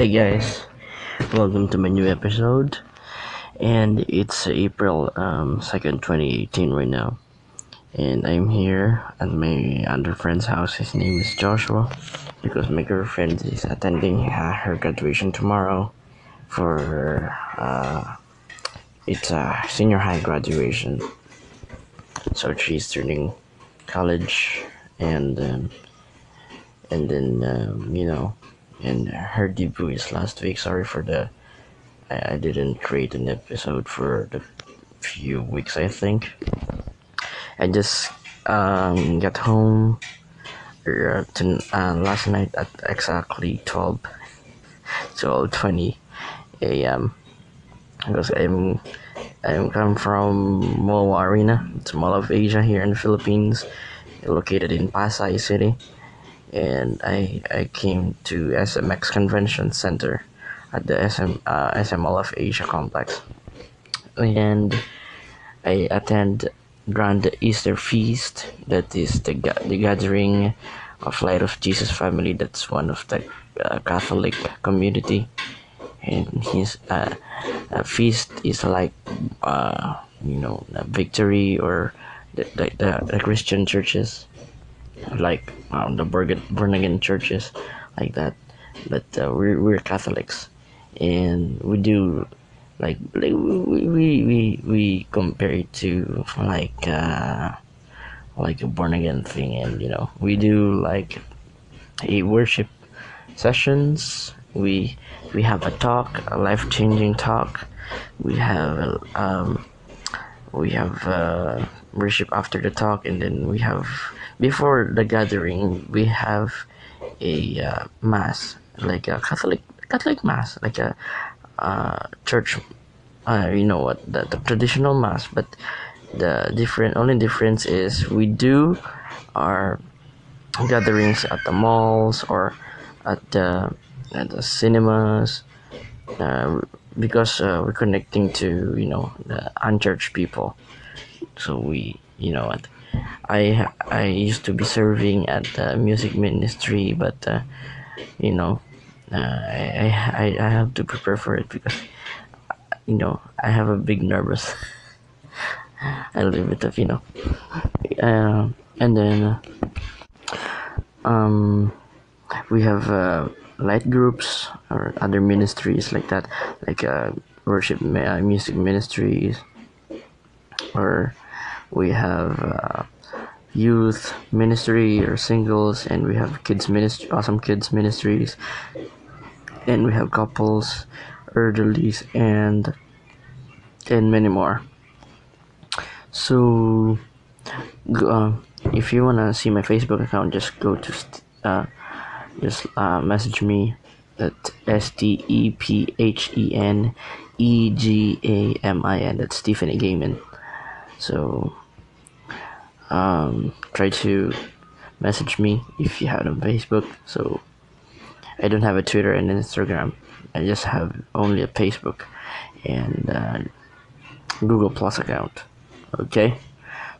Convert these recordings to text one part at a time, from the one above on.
Hey guys, welcome to my new episode. And it's April um, 2nd, 2018 right now. And I'm here at my other friend's house. His name is Joshua because my girlfriend is attending her graduation tomorrow for uh, it's a senior high graduation. So she's turning college and um, and then um, you know and her debut is last week. Sorry for the I, I didn't create an episode for the few weeks i think. I just um, got home uh, to, uh, last night at exactly 12 12 20 a.m because i'm i'm come from Moa Arena. It's Mall of Asia here in the Philippines located in Pasay City and I I came to SMX Convention Center at the SM uh, of Asia complex, and I attend Grand Easter Feast. That is the the gathering of Light of Jesus family. That's one of the uh, Catholic community, and his uh, feast is like uh, you know victory or the, the, the Christian churches like um, the born again churches like that. But uh, we're, we're catholics. And we do like, like we, we we we compare it to like uh like a born again thing. And you know we do like a worship sessions. We we have a talk a life changing talk. We have um we have uh, worship after the talk and then we have before the gathering we have a uh, mass like a catholic catholic mass like a uh, church uh, you know what the, the traditional mass but the different only difference is we do our gatherings at the malls or at the, at the cinemas uh, because uh, we're connecting to you know the unchurched people so we you know what? I i used to be serving at the music ministry but uh, you know uh, I, I i have to prepare for it because you know i have a big nervous. A little bit of you know uh, and then um we have uh, light groups or other ministries like that like uh, worship uh, music ministries or we have uh, youth ministry or singles and we have kids ministry awesome kids ministries and we have couples elderlies and and many more so uh, if you want to see my facebook account just go to uh, just uh, message me at S T E P H E N E G A M I N. That's Stephen Egamin. So um, try to message me if you have on Facebook. So I don't have a Twitter and Instagram. I just have only a Facebook and uh, Google Plus account. Okay,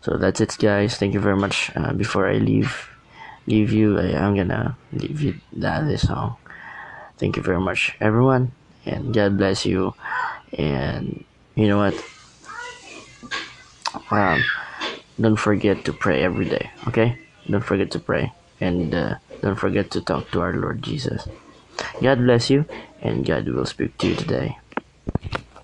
so that's it, guys. Thank you very much. Uh, before I leave leave you, I, am gonna leave you that this song. Thank you very much, everyone, and God bless you. And you know what? Don't forget to pray every day. Okay? Don't forget to pray, and uh, don't forget to talk to our Lord Jesus. God bless you, and God will speak to you today.